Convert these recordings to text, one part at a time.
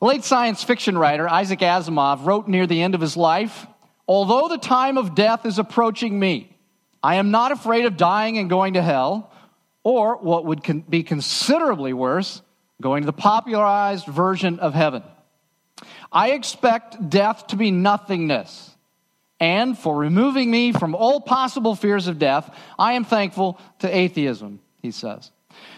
late science fiction writer Isaac Asimov wrote near the end of his life Although the time of death is approaching me, I am not afraid of dying and going to hell, or what would be considerably worse, going to the popularized version of heaven. I expect death to be nothingness. And for removing me from all possible fears of death, I am thankful to atheism, he says.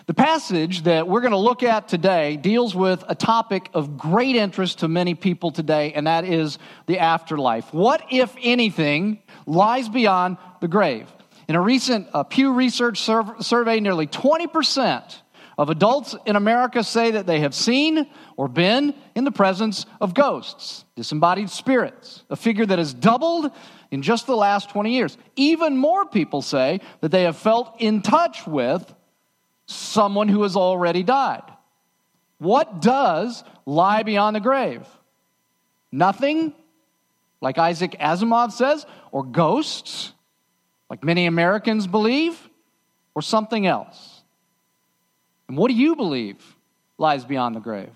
The passage that we're going to look at today deals with a topic of great interest to many people today, and that is the afterlife. What, if anything, lies beyond the grave? In a recent uh, Pew Research survey, nearly 20% of adults in America say that they have seen or been in the presence of ghosts, disembodied spirits, a figure that has doubled in just the last 20 years. Even more people say that they have felt in touch with someone who has already died. What does lie beyond the grave? Nothing, like Isaac Asimov says, or ghosts, like many Americans believe, or something else? And what do you believe lies beyond the grave?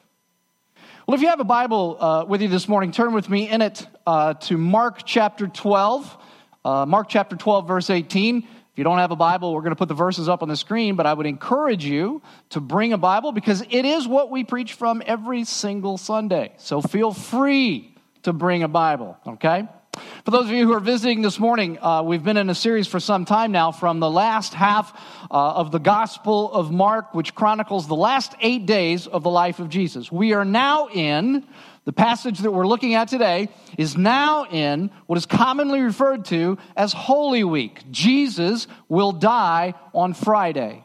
Well, if you have a Bible uh, with you this morning, turn with me in it uh, to Mark chapter 12. Uh, Mark chapter 12, verse 18. If you don't have a Bible, we're going to put the verses up on the screen, but I would encourage you to bring a Bible because it is what we preach from every single Sunday. So feel free to bring a Bible, okay? For those of you who are visiting this morning, uh, we've been in a series for some time now from the last half uh, of the Gospel of Mark, which chronicles the last eight days of the life of Jesus. We are now in the passage that we're looking at today is now in what is commonly referred to as Holy Week. Jesus will die on Friday.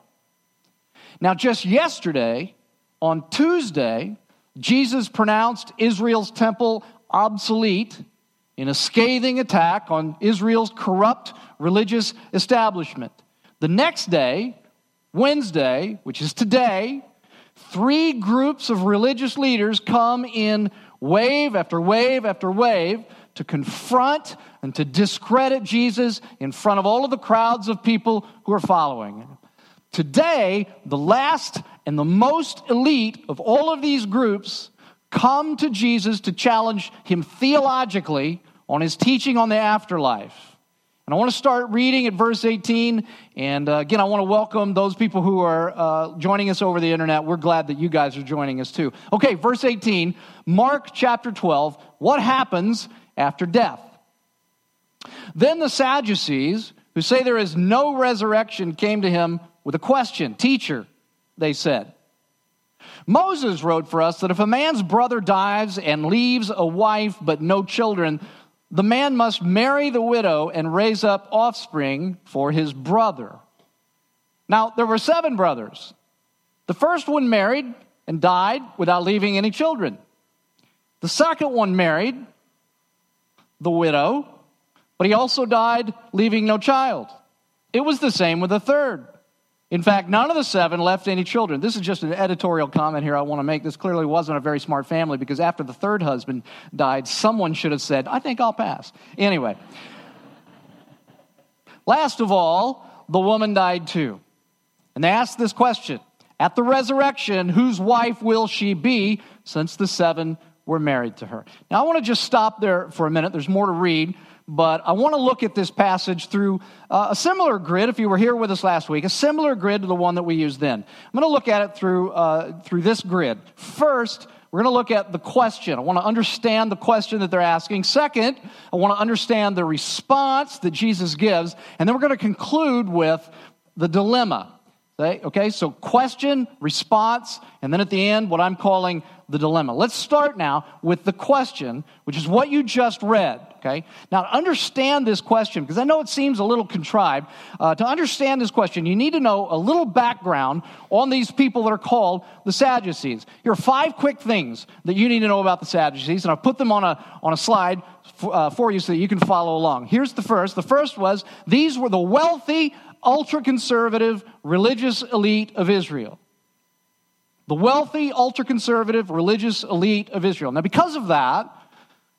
Now, just yesterday, on Tuesday, Jesus pronounced Israel's temple obsolete in a scathing attack on Israel's corrupt religious establishment. The next day, Wednesday, which is today, three groups of religious leaders come in wave after wave after wave to confront and to discredit Jesus in front of all of the crowds of people who are following. Today, the last and the most elite of all of these groups come to Jesus to challenge him theologically on his teaching on the afterlife. And I want to start reading at verse 18. And uh, again, I want to welcome those people who are uh, joining us over the internet. We're glad that you guys are joining us too. Okay, verse 18, Mark chapter 12. What happens after death? Then the Sadducees, who say there is no resurrection, came to him with a question. Teacher, they said. Moses wrote for us that if a man's brother dies and leaves a wife but no children, the man must marry the widow and raise up offspring for his brother. Now, there were seven brothers. The first one married and died without leaving any children. The second one married the widow, but he also died leaving no child. It was the same with the third. In fact, none of the seven left any children. This is just an editorial comment here I want to make. This clearly wasn't a very smart family because after the third husband died, someone should have said, I think I'll pass. Anyway. Last of all, the woman died too. And they asked this question At the resurrection, whose wife will she be since the seven were married to her? Now, I want to just stop there for a minute. There's more to read but I want to look at this passage through uh, a similar grid. If you were here with us last week, a similar grid to the one that we used then. I'm going to look at it through uh, through this grid. First, we're going to look at the question. I want to understand the question that they're asking. Second, I want to understand the response that Jesus gives, and then we're going to conclude with the dilemma. Okay, okay so question, response, and then at the end, what I'm calling the dilemma. Let's start now with the question, which is what you just read. Okay? Now, understand this question, because I know it seems a little contrived. Uh, to understand this question, you need to know a little background on these people that are called the Sadducees. Here are five quick things that you need to know about the Sadducees, and I've put them on a, on a slide for, uh, for you so that you can follow along. Here's the first. The first was these were the wealthy, ultra conservative religious elite of Israel the wealthy, ultra conservative, religious elite of Israel. Now, because of that,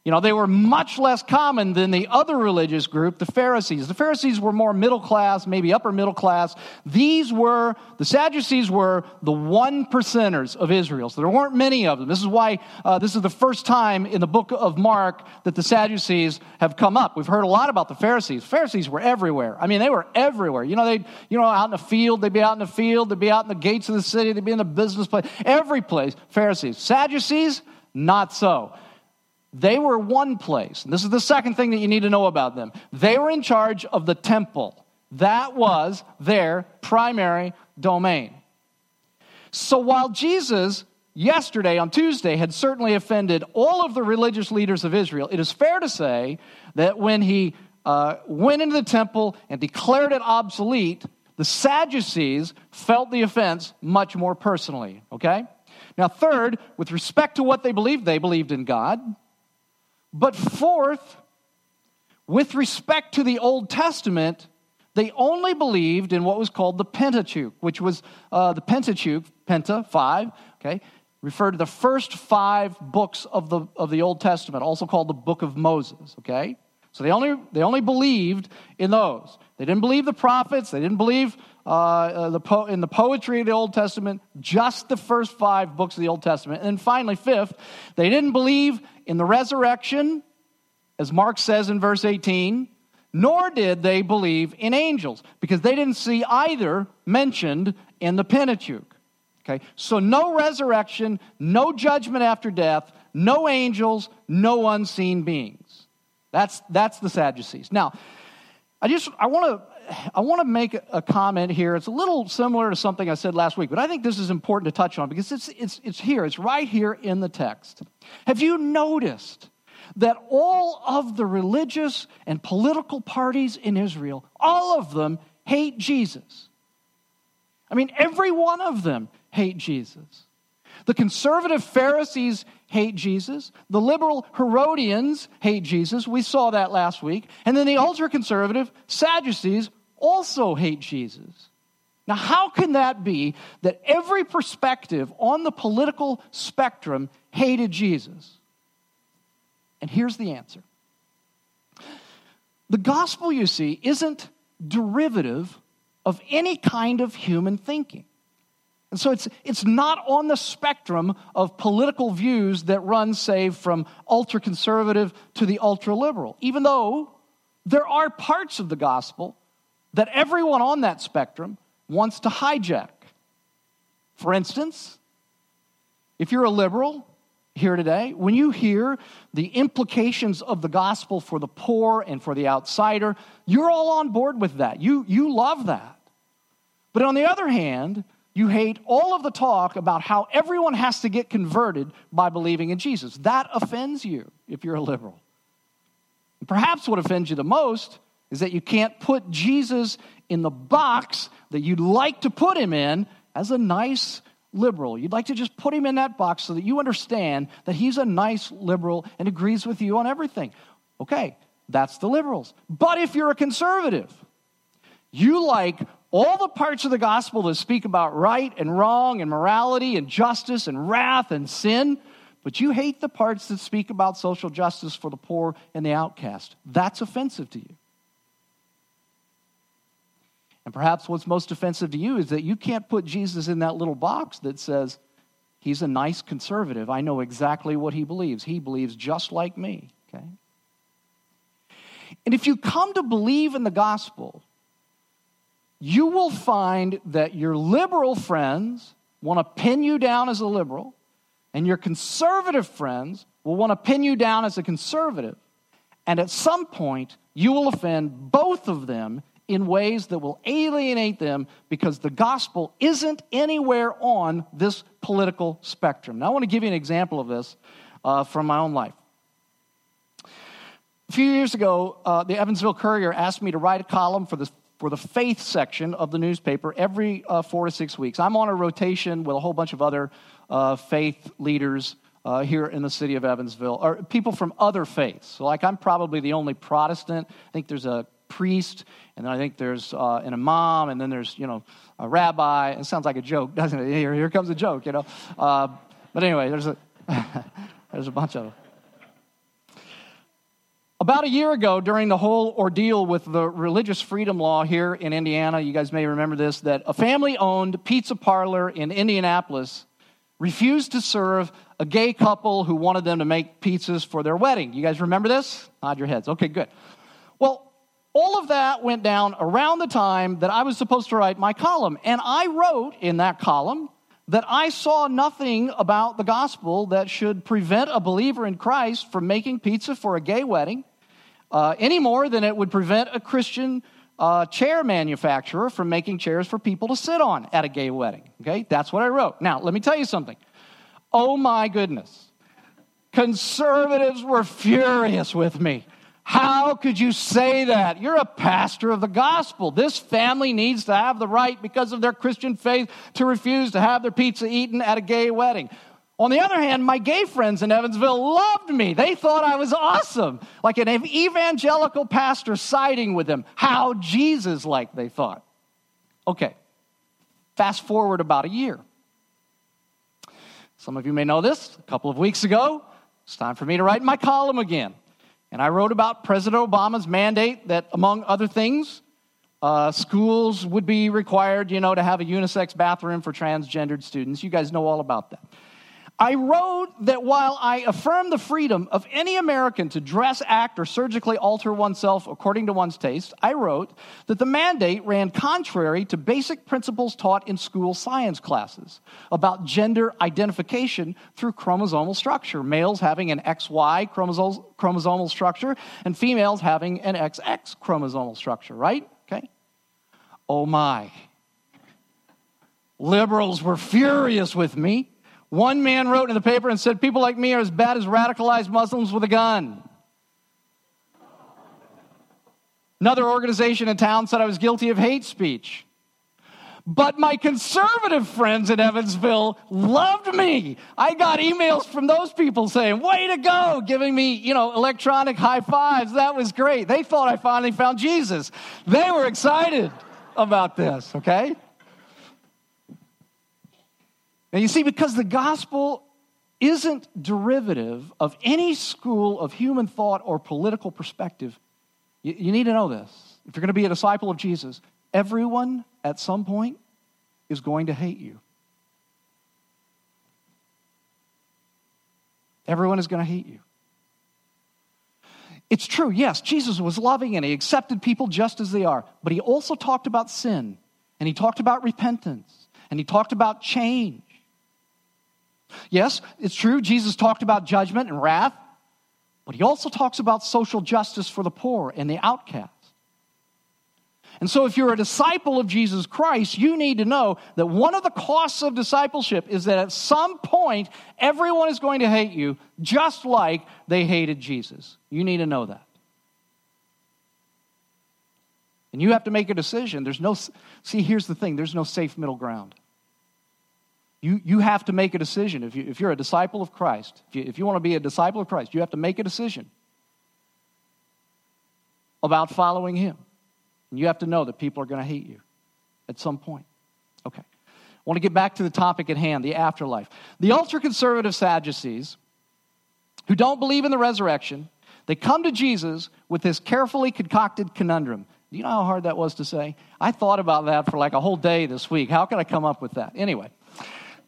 You know, they were much less common than the other religious group, the Pharisees. The Pharisees were more middle class, maybe upper middle class. These were, the Sadducees were the one percenters of Israel. So there weren't many of them. This is why uh, this is the first time in the book of Mark that the Sadducees have come up. We've heard a lot about the Pharisees. Pharisees were everywhere. I mean, they were everywhere. You know, they'd, you know, out in the field, they'd be out in the field, they'd be out in the gates of the city, they'd be in the business place, every place. Pharisees. Sadducees, not so. They were one place. And this is the second thing that you need to know about them. They were in charge of the temple, that was their primary domain. So while Jesus, yesterday on Tuesday, had certainly offended all of the religious leaders of Israel, it is fair to say that when he uh, went into the temple and declared it obsolete, the Sadducees felt the offense much more personally, okay? Now, third, with respect to what they believed, they believed in God. But fourth, with respect to the Old Testament, they only believed in what was called the Pentateuch, which was uh, the Pentateuch, Penta, five, okay, referred to the first five books of the, of the Old Testament, also called the Book of Moses, okay? So they only, they only believed in those. They didn't believe the prophets, they didn't believe uh, uh, the po- in the poetry of the Old Testament, just the first five books of the Old Testament. And then finally, fifth, they didn't believe in the resurrection, as Mark says in verse 18, nor did they believe in angels, because they didn't see either mentioned in the Pentateuch. Okay, so no resurrection, no judgment after death, no angels, no unseen beings. That's, that's the Sadducees. Now, I just I want to I want to make a comment here. It's a little similar to something I said last week, but I think this is important to touch on because it's, it's, it's here. It's right here in the text. Have you noticed that all of the religious and political parties in Israel, all of them hate Jesus? I mean, every one of them hate Jesus. The conservative Pharisees hate Jesus. The liberal Herodians hate Jesus. We saw that last week. And then the ultra conservative Sadducees also hate Jesus. Now, how can that be that every perspective on the political spectrum hated Jesus? And here's the answer the gospel, you see, isn't derivative of any kind of human thinking. And so it's, it's not on the spectrum of political views that run, say, from ultra conservative to the ultra liberal, even though there are parts of the gospel that everyone on that spectrum wants to hijack. For instance, if you're a liberal here today, when you hear the implications of the gospel for the poor and for the outsider, you're all on board with that. You, you love that. But on the other hand, you hate all of the talk about how everyone has to get converted by believing in Jesus. That offends you if you're a liberal. And perhaps what offends you the most is that you can't put Jesus in the box that you'd like to put him in as a nice liberal. You'd like to just put him in that box so that you understand that he's a nice liberal and agrees with you on everything. Okay, that's the liberals. But if you're a conservative, you like all the parts of the gospel that speak about right and wrong and morality and justice and wrath and sin, but you hate the parts that speak about social justice for the poor and the outcast. That's offensive to you. And perhaps what's most offensive to you is that you can't put Jesus in that little box that says, He's a nice conservative. I know exactly what he believes. He believes just like me. Okay? And if you come to believe in the gospel, you will find that your liberal friends want to pin you down as a liberal, and your conservative friends will want to pin you down as a conservative. And at some point, you will offend both of them in ways that will alienate them because the gospel isn't anywhere on this political spectrum. Now, I want to give you an example of this uh, from my own life. A few years ago, uh, the Evansville Courier asked me to write a column for the for the faith section of the newspaper every uh, four to six weeks. I'm on a rotation with a whole bunch of other uh, faith leaders uh, here in the city of Evansville, or people from other faiths. So, like, I'm probably the only Protestant. I think there's a priest, and then I think there's uh, an imam, and then there's, you know, a rabbi. It sounds like a joke, doesn't it? Here, here comes a joke, you know. Uh, but anyway, there's a, there's a bunch of them. About a year ago, during the whole ordeal with the religious freedom law here in Indiana, you guys may remember this, that a family owned pizza parlor in Indianapolis refused to serve a gay couple who wanted them to make pizzas for their wedding. You guys remember this? Nod your heads. Okay, good. Well, all of that went down around the time that I was supposed to write my column. And I wrote in that column that I saw nothing about the gospel that should prevent a believer in Christ from making pizza for a gay wedding uh, any more than it would prevent a Christian uh, chair manufacturer from making chairs for people to sit on at a gay wedding. Okay, that's what I wrote. Now, let me tell you something. Oh my goodness. Conservatives were furious with me. How could you say that? You're a pastor of the gospel. This family needs to have the right, because of their Christian faith, to refuse to have their pizza eaten at a gay wedding. On the other hand, my gay friends in Evansville loved me. They thought I was awesome, like an evangelical pastor siding with them. How Jesus like, they thought. Okay, fast forward about a year. Some of you may know this. A couple of weeks ago, it's time for me to write my column again. And I wrote about President Obama's mandate that, among other things, uh, schools would be required, you know, to have a unisex bathroom for transgendered students. You guys know all about that. I wrote that while I affirm the freedom of any American to dress, act, or surgically alter oneself according to one's taste, I wrote that the mandate ran contrary to basic principles taught in school science classes about gender identification through chromosomal structure, males having an XY chromosomal structure and females having an XX chromosomal structure, right? Okay. Oh my. Liberals were furious with me one man wrote in the paper and said, People like me are as bad as radicalized Muslims with a gun. Another organization in town said I was guilty of hate speech. But my conservative friends in Evansville loved me. I got emails from those people saying, way to go, giving me, you know, electronic high fives. That was great. They thought I finally found Jesus. They were excited about this, okay? Now, you see, because the gospel isn't derivative of any school of human thought or political perspective, you, you need to know this. If you're going to be a disciple of Jesus, everyone at some point is going to hate you. Everyone is going to hate you. It's true, yes, Jesus was loving and he accepted people just as they are, but he also talked about sin and he talked about repentance and he talked about change. Yes, it's true, Jesus talked about judgment and wrath, but he also talks about social justice for the poor and the outcast. And so, if you're a disciple of Jesus Christ, you need to know that one of the costs of discipleship is that at some point, everyone is going to hate you just like they hated Jesus. You need to know that. And you have to make a decision. There's no, see, here's the thing there's no safe middle ground. You, you have to make a decision. If, you, if you're a disciple of Christ, if you, if you want to be a disciple of Christ, you have to make a decision about following Him. And you have to know that people are going to hate you at some point. Okay. I want to get back to the topic at hand the afterlife. The ultra conservative Sadducees, who don't believe in the resurrection, they come to Jesus with this carefully concocted conundrum. Do you know how hard that was to say? I thought about that for like a whole day this week. How could I come up with that? Anyway,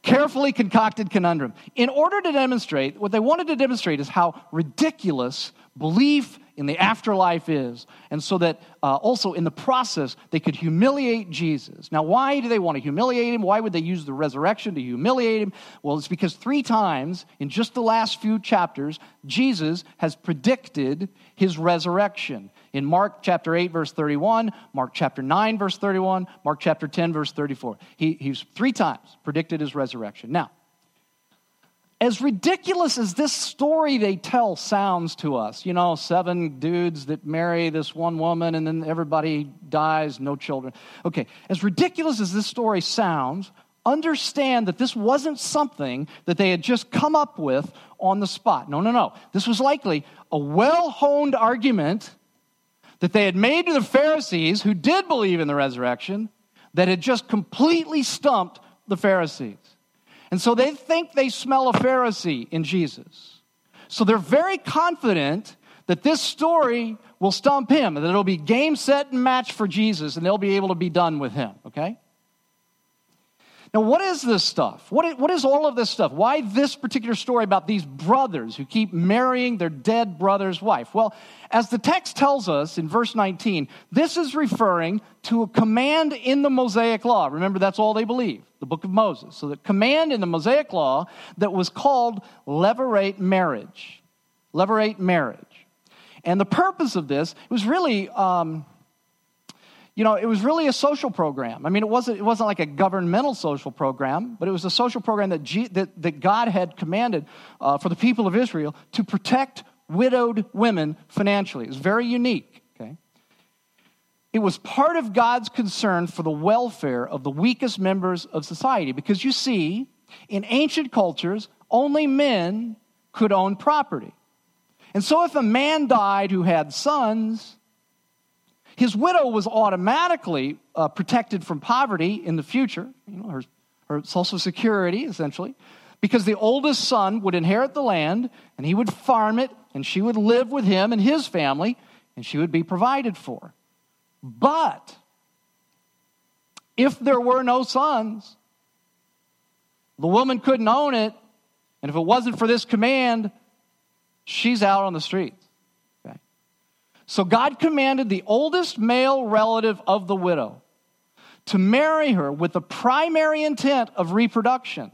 carefully concocted conundrum. In order to demonstrate, what they wanted to demonstrate is how ridiculous belief in the afterlife is. And so that uh, also in the process, they could humiliate Jesus. Now, why do they want to humiliate him? Why would they use the resurrection to humiliate him? Well, it's because three times in just the last few chapters, Jesus has predicted his resurrection in Mark chapter 8, verse 31, Mark chapter 9, verse 31, Mark chapter 10, verse 34. He, he's three times predicted his resurrection. Now, as ridiculous as this story they tell sounds to us, you know, seven dudes that marry this one woman and then everybody dies, no children. Okay, as ridiculous as this story sounds, understand that this wasn't something that they had just come up with on the spot. No, no, no. This was likely a well honed argument that they had made to the Pharisees who did believe in the resurrection that had just completely stumped the Pharisees. And so they think they smell a Pharisee in Jesus. So they're very confident that this story will stump him, that it'll be game, set, and match for Jesus, and they'll be able to be done with him, okay? Now, what is this stuff? What is, what is all of this stuff? Why this particular story about these brothers who keep marrying their dead brother's wife? Well, as the text tells us in verse 19, this is referring to a command in the Mosaic Law. Remember, that's all they believe, the book of Moses. So, the command in the Mosaic Law that was called levirate marriage. Levirate marriage. And the purpose of this was really. Um, you know, it was really a social program. I mean, it wasn't, it wasn't like a governmental social program, but it was a social program that, G, that, that God had commanded uh, for the people of Israel to protect widowed women financially. It was very unique, okay? It was part of God's concern for the welfare of the weakest members of society because you see, in ancient cultures, only men could own property. And so if a man died who had sons, his widow was automatically uh, protected from poverty in the future, you know, her, her social security, essentially, because the oldest son would inherit the land and he would farm it and she would live with him and his family and she would be provided for. But if there were no sons, the woman couldn't own it, and if it wasn't for this command, she's out on the streets. So God commanded the oldest male relative of the widow to marry her with the primary intent of reproduction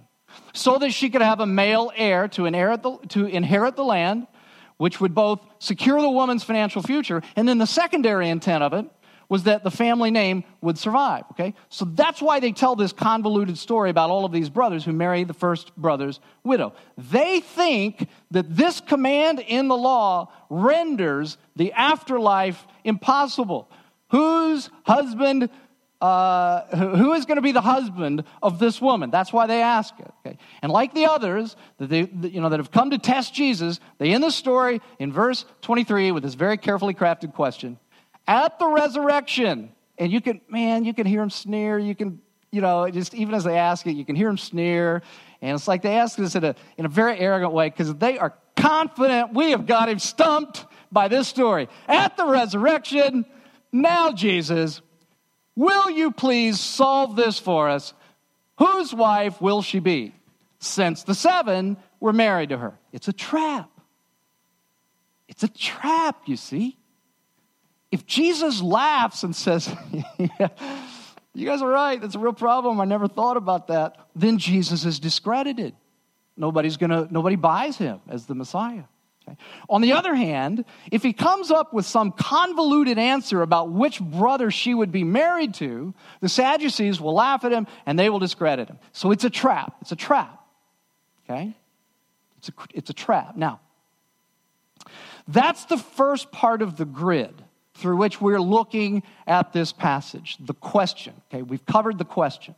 so that she could have a male heir to inherit the, to inherit the land, which would both secure the woman's financial future, and then the secondary intent of it was that the family name would survive, okay? So that's why they tell this convoluted story about all of these brothers who marry the first brother's widow. They think that this command in the law renders the afterlife impossible. Whose husband, uh, who is going to be the husband of this woman? That's why they ask it. Okay? And like the others that, they, you know, that have come to test Jesus, they end the story in verse 23 with this very carefully crafted question at the resurrection. And you can, man, you can hear him sneer. You can, you know, just even as they ask it, you can hear him sneer. And it's like they ask this in a, in a very arrogant way because they are confident we have got him stumped by this story. At the resurrection, now, Jesus, will you please solve this for us? Whose wife will she be? Since the seven were married to her. It's a trap. It's a trap, you see. If Jesus laughs and says, yeah, You guys are right, that's a real problem. I never thought about that. Then Jesus is discredited. Nobody's gonna, nobody buys him as the Messiah. Okay? On the other hand, if he comes up with some convoluted answer about which brother she would be married to, the Sadducees will laugh at him and they will discredit him. So it's a trap. It's a trap. Okay? It's a, it's a trap. Now, that's the first part of the grid through which we're looking at this passage, the question. Okay, we've covered the question.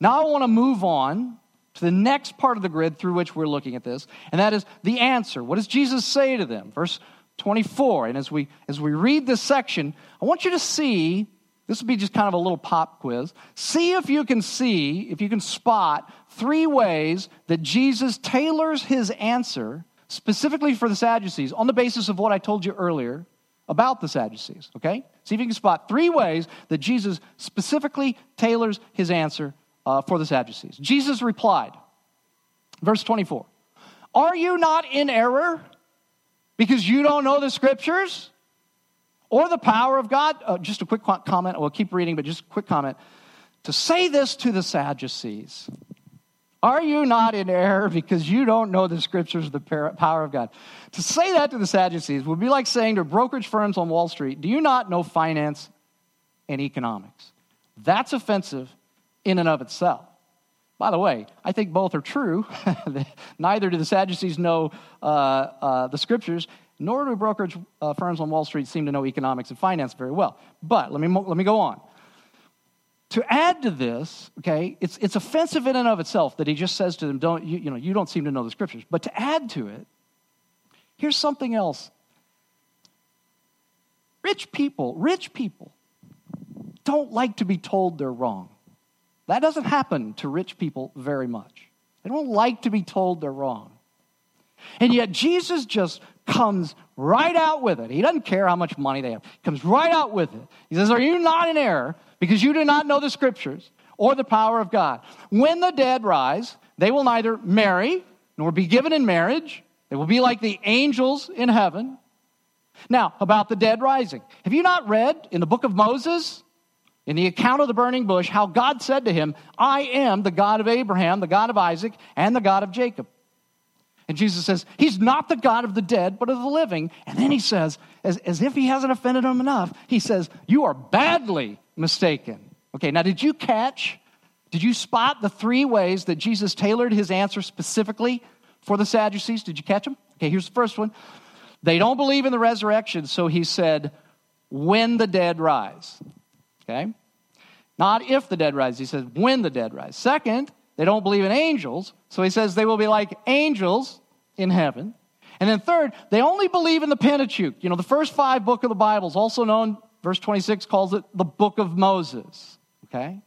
Now I want to move on to the next part of the grid through which we're looking at this, and that is the answer. What does Jesus say to them? Verse 24. And as we as we read this section, I want you to see this will be just kind of a little pop quiz. See if you can see, if you can spot three ways that Jesus tailors his answer specifically for the Sadducees on the basis of what I told you earlier about the Sadducees, okay? See if you can spot three ways that Jesus specifically tailors his answer uh, for the Sadducees. Jesus replied, verse 24, Are you not in error because you don't know the scriptures or the power of God? Uh, just a quick comment, we'll keep reading, but just a quick comment. To say this to the Sadducees, are you not in error because you don't know the scriptures, of the power of God? To say that to the Sadducees would be like saying to brokerage firms on Wall Street, Do you not know finance and economics? That's offensive in and of itself. By the way, I think both are true. Neither do the Sadducees know uh, uh, the scriptures, nor do brokerage uh, firms on Wall Street seem to know economics and finance very well. But let me, let me go on to add to this, okay, it's, it's offensive in and of itself that he just says to them, don't, you, you know, you don't seem to know the scriptures. But to add to it, here's something else. Rich people, rich people don't like to be told they're wrong. That doesn't happen to rich people very much. They don't like to be told they're wrong. And yet Jesus just comes right out with it. He doesn't care how much money they have. He comes right out with it. He says, Are you not in error because you do not know the scriptures or the power of God? When the dead rise, they will neither marry nor be given in marriage. They will be like the angels in heaven. Now, about the dead rising. Have you not read in the book of Moses, in the account of the burning bush, how God said to him, I am the God of Abraham, the God of Isaac, and the God of Jacob? And Jesus says, He's not the God of the dead, but of the living. And then he says, as, as if he hasn't offended him enough, he says, You are badly mistaken. Okay, now did you catch, did you spot the three ways that Jesus tailored his answer specifically for the Sadducees? Did you catch them? Okay, here's the first one. They don't believe in the resurrection, so he said, when the dead rise. Okay? Not if the dead rise, he says, when the dead rise. Second, they don't believe in angels, so he says they will be like angels in heaven. And then third, they only believe in the Pentateuch. You know, the first five book of the Bible is also known, verse 26 calls it the book of Moses. Okay?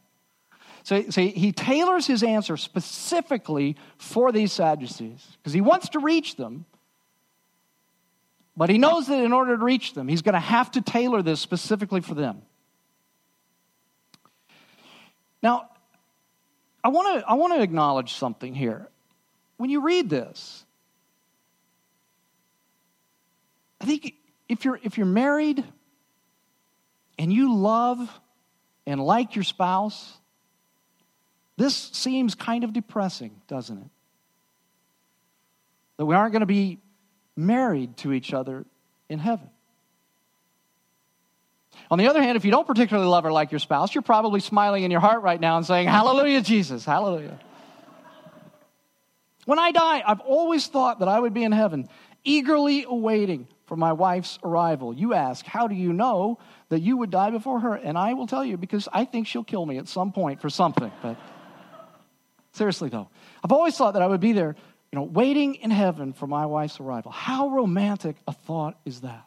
So, so he tailors his answer specifically for these Sadducees because he wants to reach them but he knows that in order to reach them, he's going to have to tailor this specifically for them. Now, I want to I want to acknowledge something here. When you read this, I think if you're if you're married and you love and like your spouse, this seems kind of depressing, doesn't it? That we aren't going to be married to each other in heaven. On the other hand, if you don't particularly love or like your spouse, you're probably smiling in your heart right now and saying, Hallelujah, Jesus, hallelujah. When I die, I've always thought that I would be in heaven, eagerly awaiting for my wife's arrival. You ask, How do you know that you would die before her? And I will tell you, because I think she'll kill me at some point for something. But seriously, though, I've always thought that I would be there you know, waiting in heaven for my wife's arrival. How romantic a thought is that?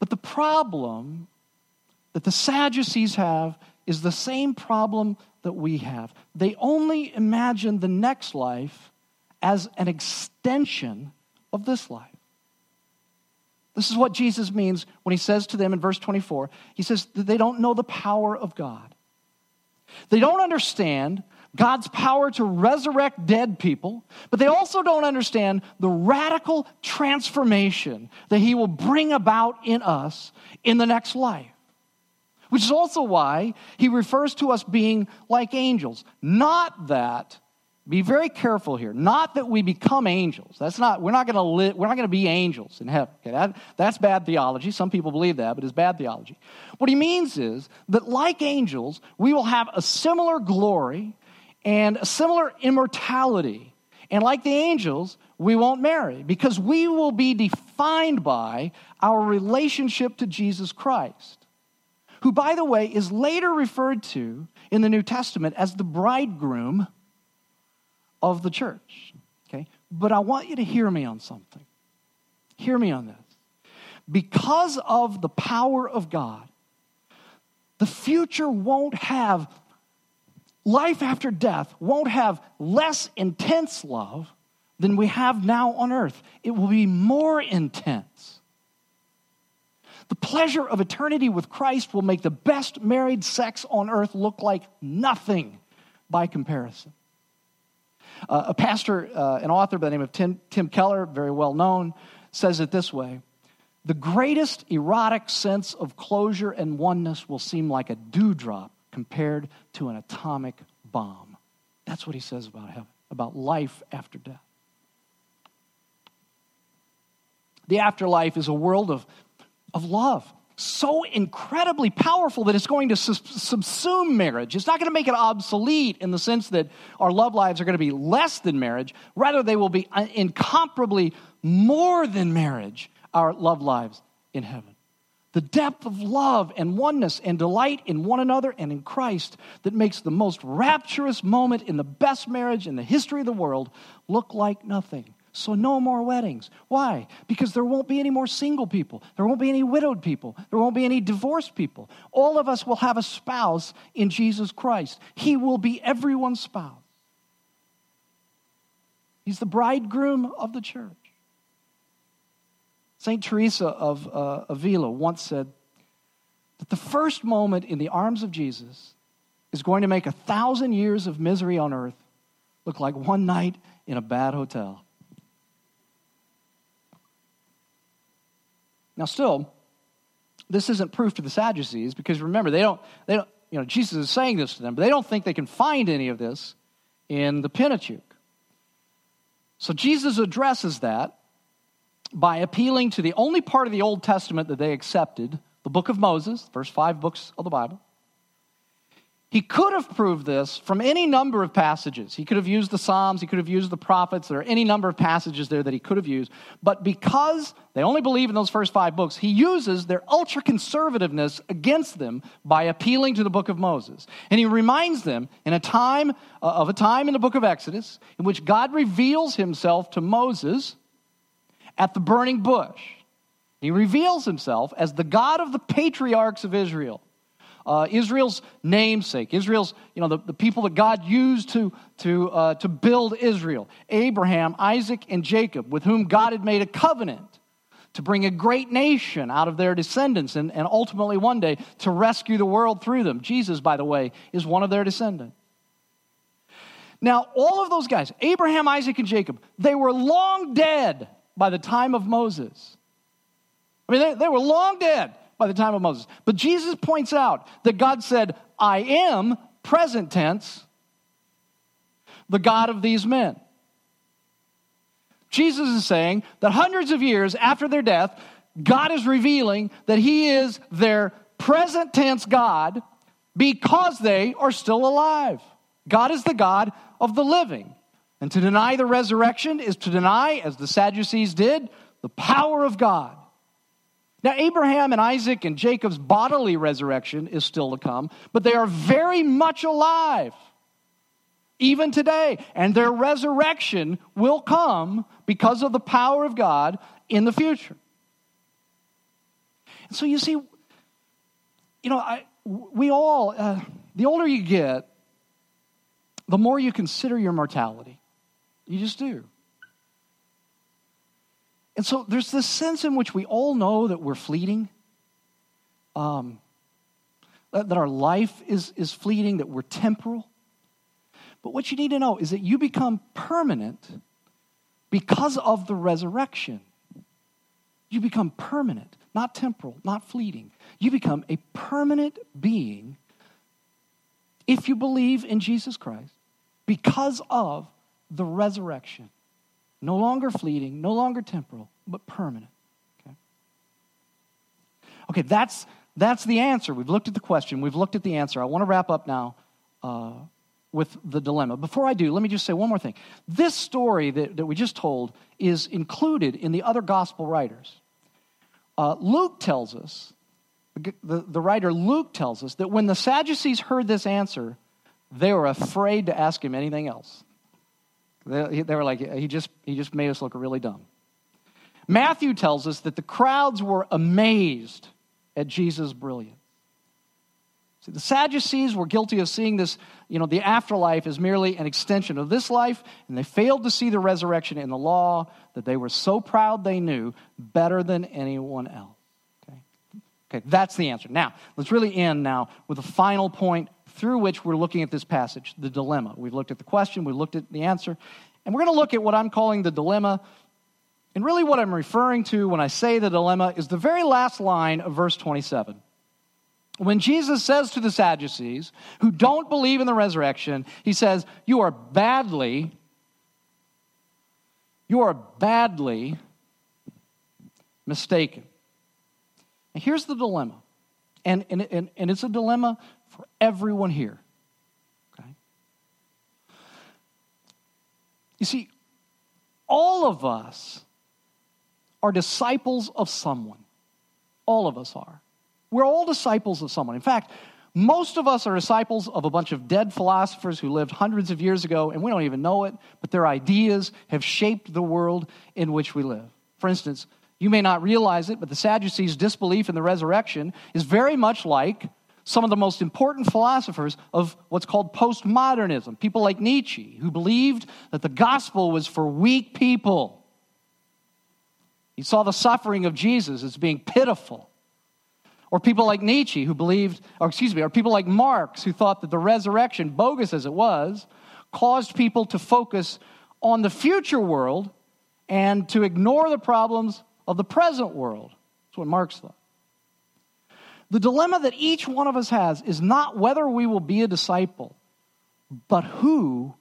But the problem that the Sadducees have is the same problem that we have. They only imagine the next life as an extension of this life. This is what Jesus means when he says to them in verse 24. He says that they don't know the power of God. They don't understand God's power to resurrect dead people, but they also don't understand the radical transformation that He will bring about in us in the next life. Which is also why He refers to us being like angels. Not that, be very careful here, not that we become angels. That's not, we're not going to live, we're not going to be angels in heaven. Okay, that, that's bad theology. Some people believe that, but it's bad theology. What He means is that like angels, we will have a similar glory and a similar immortality. And like the angels, we won't marry because we will be defined by our relationship to Jesus Christ, who, by the way, is later referred to in the New Testament as the bridegroom of the church. Okay? But I want you to hear me on something. Hear me on this. Because of the power of God, the future won't have life after death won't have less intense love than we have now on earth. It will be more intense. The pleasure of eternity with Christ will make the best married sex on earth look like nothing by comparison. Uh, a pastor, uh, an author by the name of Tim, Tim Keller, very well known, says it this way The greatest erotic sense of closure and oneness will seem like a dewdrop compared to an atomic bomb. That's what he says about heaven, about life after death. The afterlife is a world of, of love, so incredibly powerful that it's going to subsume marriage. It's not going to make it obsolete in the sense that our love lives are going to be less than marriage. Rather, they will be uh, incomparably more than marriage, our love lives in heaven the depth of love and oneness and delight in one another and in Christ that makes the most rapturous moment in the best marriage in the history of the world look like nothing. So, no more weddings. Why? Because there won't be any more single people. There won't be any widowed people. There won't be any divorced people. All of us will have a spouse in Jesus Christ. He will be everyone's spouse. He's the bridegroom of the church. St. Teresa of uh, Avila once said that the first moment in the arms of Jesus is going to make a thousand years of misery on earth look like one night in a bad hotel. Now, still, this isn't proof to the Sadducees because remember, they don't, they don't, you know, Jesus is saying this to them, but they don't think they can find any of this in the Pentateuch. So Jesus addresses that by appealing to the only part of the Old Testament that they accepted, the book of Moses, the first five books of the Bible. He could have proved this from any number of passages. He could have used the Psalms, he could have used the prophets. There are any number of passages there that he could have used. But because they only believe in those first five books, he uses their ultra conservativeness against them by appealing to the book of Moses. And he reminds them in a time uh, of a time in the book of Exodus in which God reveals himself to Moses at the burning bush. He reveals himself as the God of the patriarchs of Israel. Uh, Israel's namesake, Israel's, you know, the, the people that God used to, to, uh, to build Israel Abraham, Isaac, and Jacob, with whom God had made a covenant to bring a great nation out of their descendants and, and ultimately one day to rescue the world through them. Jesus, by the way, is one of their descendants. Now, all of those guys, Abraham, Isaac, and Jacob, they were long dead by the time of Moses. I mean, they, they were long dead by the time of Moses. But Jesus points out that God said, I am, present tense, the God of these men. Jesus is saying that hundreds of years after their death, God is revealing that He is their present tense God because they are still alive. God is the God of the living. And to deny the resurrection is to deny, as the Sadducees did, the power of God. Now, Abraham and Isaac and Jacob's bodily resurrection is still to come, but they are very much alive even today. And their resurrection will come because of the power of God in the future. And so you see, you know, I, we all, uh, the older you get, the more you consider your mortality. You just do. And so there's this sense in which we all know that we're fleeting, um, that, that our life is, is fleeting, that we're temporal. But what you need to know is that you become permanent because of the resurrection. You become permanent, not temporal, not fleeting. You become a permanent being if you believe in Jesus Christ because of the resurrection. No longer fleeting, no longer temporal, but permanent. Okay, okay that's, that's the answer. We've looked at the question, we've looked at the answer. I want to wrap up now uh, with the dilemma. Before I do, let me just say one more thing. This story that, that we just told is included in the other gospel writers. Uh, Luke tells us, the, the writer Luke tells us, that when the Sadducees heard this answer, they were afraid to ask him anything else. They, they were like, he just, he just made us look really dumb. Matthew tells us that the crowds were amazed at Jesus' brilliance. See, the Sadducees were guilty of seeing this, you know, the afterlife as merely an extension of this life, and they failed to see the resurrection in the law that they were so proud they knew better than anyone else. Okay, okay that's the answer. Now, let's really end now with a final point through which we're looking at this passage, the dilemma. We've looked at the question, we've looked at the answer, and we're going to look at what I'm calling the dilemma. And really, what I'm referring to when I say the dilemma is the very last line of verse 27. When Jesus says to the Sadducees, who don't believe in the resurrection, he says, You are badly, you are badly mistaken. And here's the dilemma. And, and, and, and it's a dilemma for everyone here. Okay? You see, all of us are disciples of someone. All of us are. We're all disciples of someone. In fact, most of us are disciples of a bunch of dead philosophers who lived hundreds of years ago, and we don't even know it, but their ideas have shaped the world in which we live. For instance, you may not realize it, but the Sadducees' disbelief in the resurrection is very much like some of the most important philosophers of what's called postmodernism, people like Nietzsche, who believed that the gospel was for weak people. He saw the suffering of Jesus as being pitiful. Or people like Nietzsche who believed, or excuse me, or people like Marx who thought that the resurrection, bogus as it was, caused people to focus on the future world and to ignore the problems of the present world. That's what Marx thought. The dilemma that each one of us has is not whether we will be a disciple, but who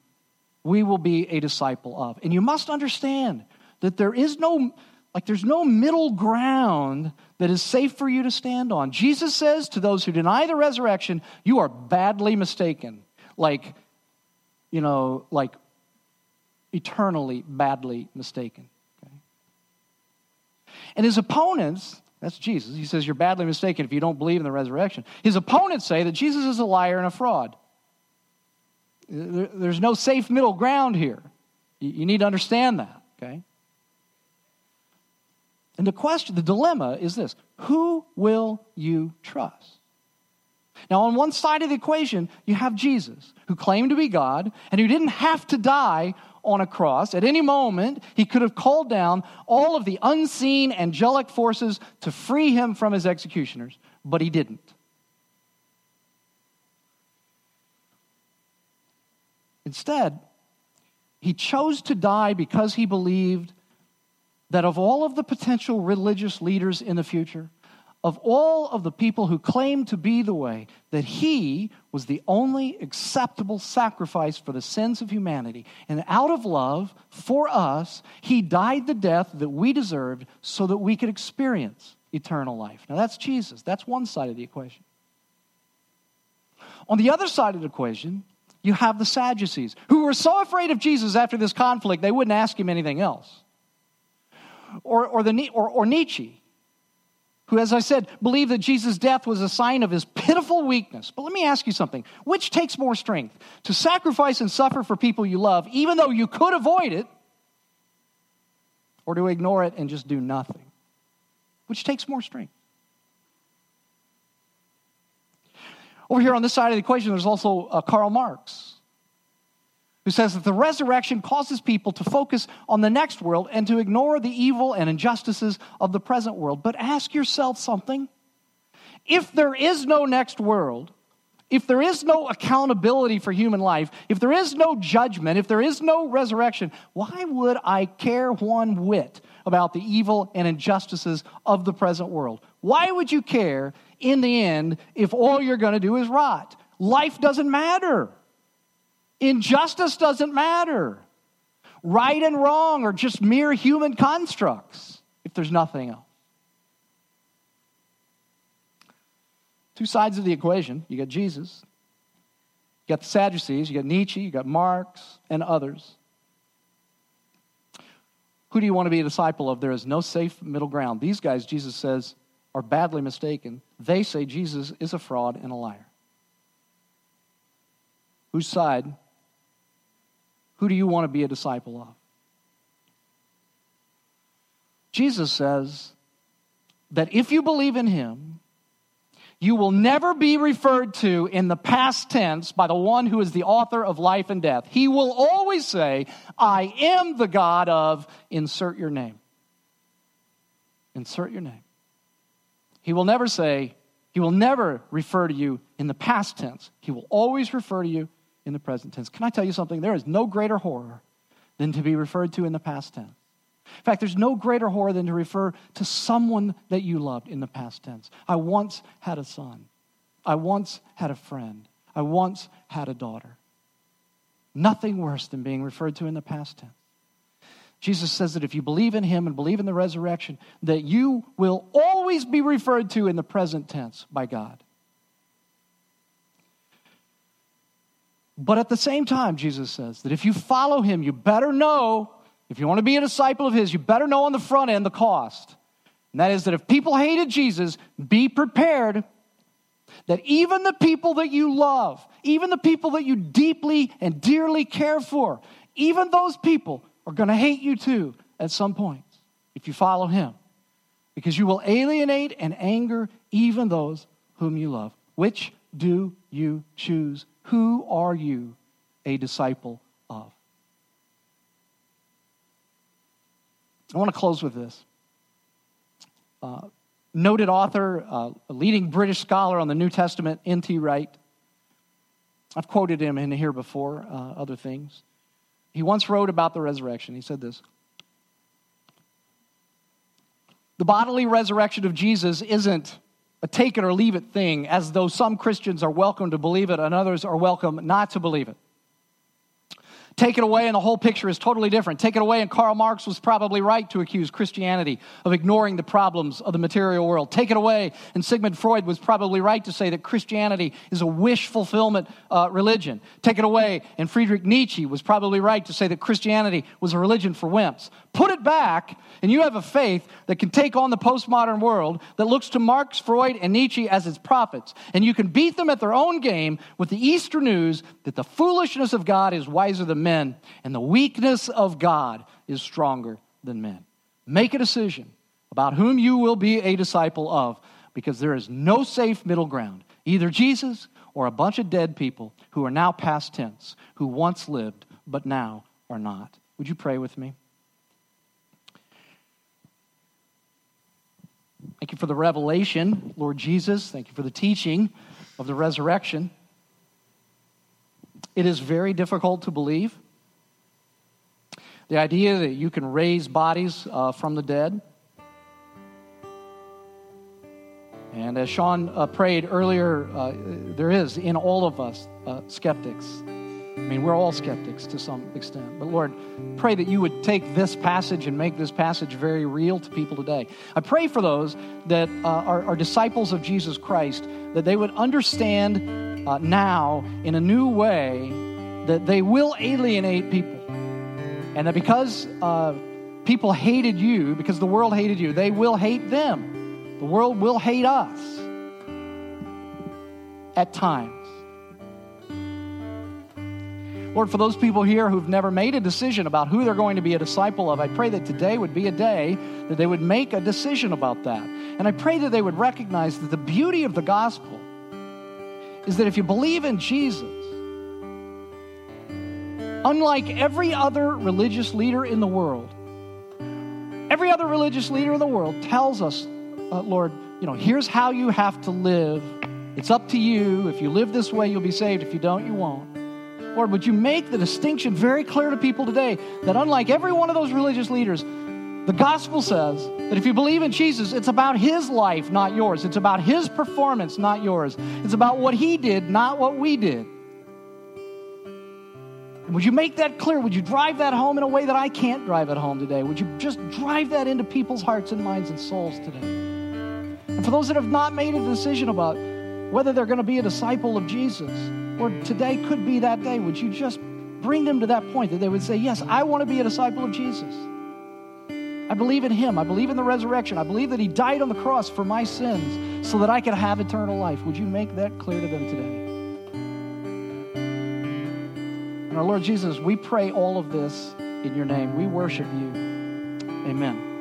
we will be a disciple of. And you must understand that there is no like there's no middle ground that is safe for you to stand on. Jesus says to those who deny the resurrection, you are badly mistaken. Like you know, like eternally badly mistaken. Okay? And his opponents, that's Jesus, he says, You're badly mistaken if you don't believe in the resurrection. His opponents say that Jesus is a liar and a fraud. There's no safe middle ground here. You need to understand that, okay? And the question, the dilemma is this who will you trust? Now, on one side of the equation, you have Jesus, who claimed to be God and who didn't have to die on a cross. At any moment, he could have called down all of the unseen angelic forces to free him from his executioners, but he didn't. Instead, he chose to die because he believed that of all of the potential religious leaders in the future, of all of the people who claimed to be the way, that he was the only acceptable sacrifice for the sins of humanity. And out of love for us, he died the death that we deserved so that we could experience eternal life. Now, that's Jesus. That's one side of the equation. On the other side of the equation, you have the Sadducees, who were so afraid of Jesus after this conflict, they wouldn't ask him anything else. Or, or, the, or, or Nietzsche, who, as I said, believed that Jesus' death was a sign of his pitiful weakness. But let me ask you something which takes more strength? To sacrifice and suffer for people you love, even though you could avoid it, or to ignore it and just do nothing? Which takes more strength? Over here on this side of the equation, there's also uh, Karl Marx who says that the resurrection causes people to focus on the next world and to ignore the evil and injustices of the present world. But ask yourself something. If there is no next world, if there is no accountability for human life, if there is no judgment, if there is no resurrection, why would I care one whit about the evil and injustices of the present world? Why would you care in the end if all you're going to do is rot? Life doesn't matter. Injustice doesn't matter. Right and wrong are just mere human constructs if there's nothing else. Two sides of the equation. You got Jesus, you got the Sadducees, you got Nietzsche, you got Marx, and others. Who do you want to be a disciple of? There is no safe middle ground. These guys, Jesus says, are badly mistaken. They say Jesus is a fraud and a liar. Whose side who do you want to be a disciple of? Jesus says that if you believe in him, you will never be referred to in the past tense by the one who is the author of life and death. He will always say, I am the God of, insert your name. Insert your name. He will never say, he will never refer to you in the past tense. He will always refer to you in the present tense. Can I tell you something? There is no greater horror than to be referred to in the past tense. In fact, there's no greater horror than to refer to someone that you loved in the past tense. I once had a son. I once had a friend. I once had a daughter. Nothing worse than being referred to in the past tense. Jesus says that if you believe in him and believe in the resurrection, that you will always be referred to in the present tense by God. But at the same time, Jesus says that if you follow him, you better know, if you want to be a disciple of his, you better know on the front end the cost. And that is that if people hated Jesus, be prepared that even the people that you love, even the people that you deeply and dearly care for, even those people are going to hate you too at some point if you follow him. Because you will alienate and anger even those whom you love. Which do you choose who are you a disciple of? I want to close with this. uh, noted author, uh, a leading British scholar on the New Testament, N.T. Wright. I've quoted him in here before, uh, other things. He once wrote about the resurrection. He said this The bodily resurrection of Jesus isn't a take it or leave it thing, as though some Christians are welcome to believe it and others are welcome not to believe it. Take it away, and the whole picture is totally different. Take it away, and Karl Marx was probably right to accuse Christianity of ignoring the problems of the material world. Take it away, and Sigmund Freud was probably right to say that Christianity is a wish fulfillment uh, religion. Take it away, and Friedrich Nietzsche was probably right to say that Christianity was a religion for wimps. Put it back, and you have a faith that can take on the postmodern world that looks to Marx, Freud, and Nietzsche as its prophets. And you can beat them at their own game with the Easter news that the foolishness of God is wiser than men, and the weakness of God is stronger than men. Make a decision about whom you will be a disciple of, because there is no safe middle ground. Either Jesus or a bunch of dead people who are now past tense, who once lived but now are not. Would you pray with me? Thank you for the revelation, Lord Jesus. Thank you for the teaching of the resurrection. It is very difficult to believe. The idea that you can raise bodies uh, from the dead. And as Sean uh, prayed earlier, uh, there is in all of us uh, skeptics. I mean, we're all skeptics to some extent. But Lord, pray that you would take this passage and make this passage very real to people today. I pray for those that uh, are, are, disciples of Jesus Christ, that they would understand uh, now in a new way that they will alienate people. And that because uh, people hated you, because the world hated you, they will hate them. The world will hate us at times. Lord, for those people here who've never made a decision about who they're going to be a disciple of, I pray that today would be a day that they would make a decision about that. And I pray that they would recognize that the beauty of the gospel is that if you believe in Jesus, unlike every other religious leader in the world, every other religious leader in the world tells us, uh, Lord, you know, here's how you have to live. It's up to you. If you live this way, you'll be saved. If you don't, you won't. Lord, would you make the distinction very clear to people today that unlike every one of those religious leaders, the gospel says that if you believe in Jesus, it's about his life, not yours. It's about his performance, not yours. It's about what he did, not what we did. And would you make that clear? Would you drive that home in a way that I can't drive it home today? Would you just drive that into people's hearts and minds and souls today? And for those that have not made a decision about whether they're going to be a disciple of Jesus, or today could be that day. Would you just bring them to that point that they would say, Yes, I want to be a disciple of Jesus. I believe in him. I believe in the resurrection. I believe that he died on the cross for my sins so that I could have eternal life. Would you make that clear to them today? And our Lord Jesus, we pray all of this in your name. We worship you. Amen.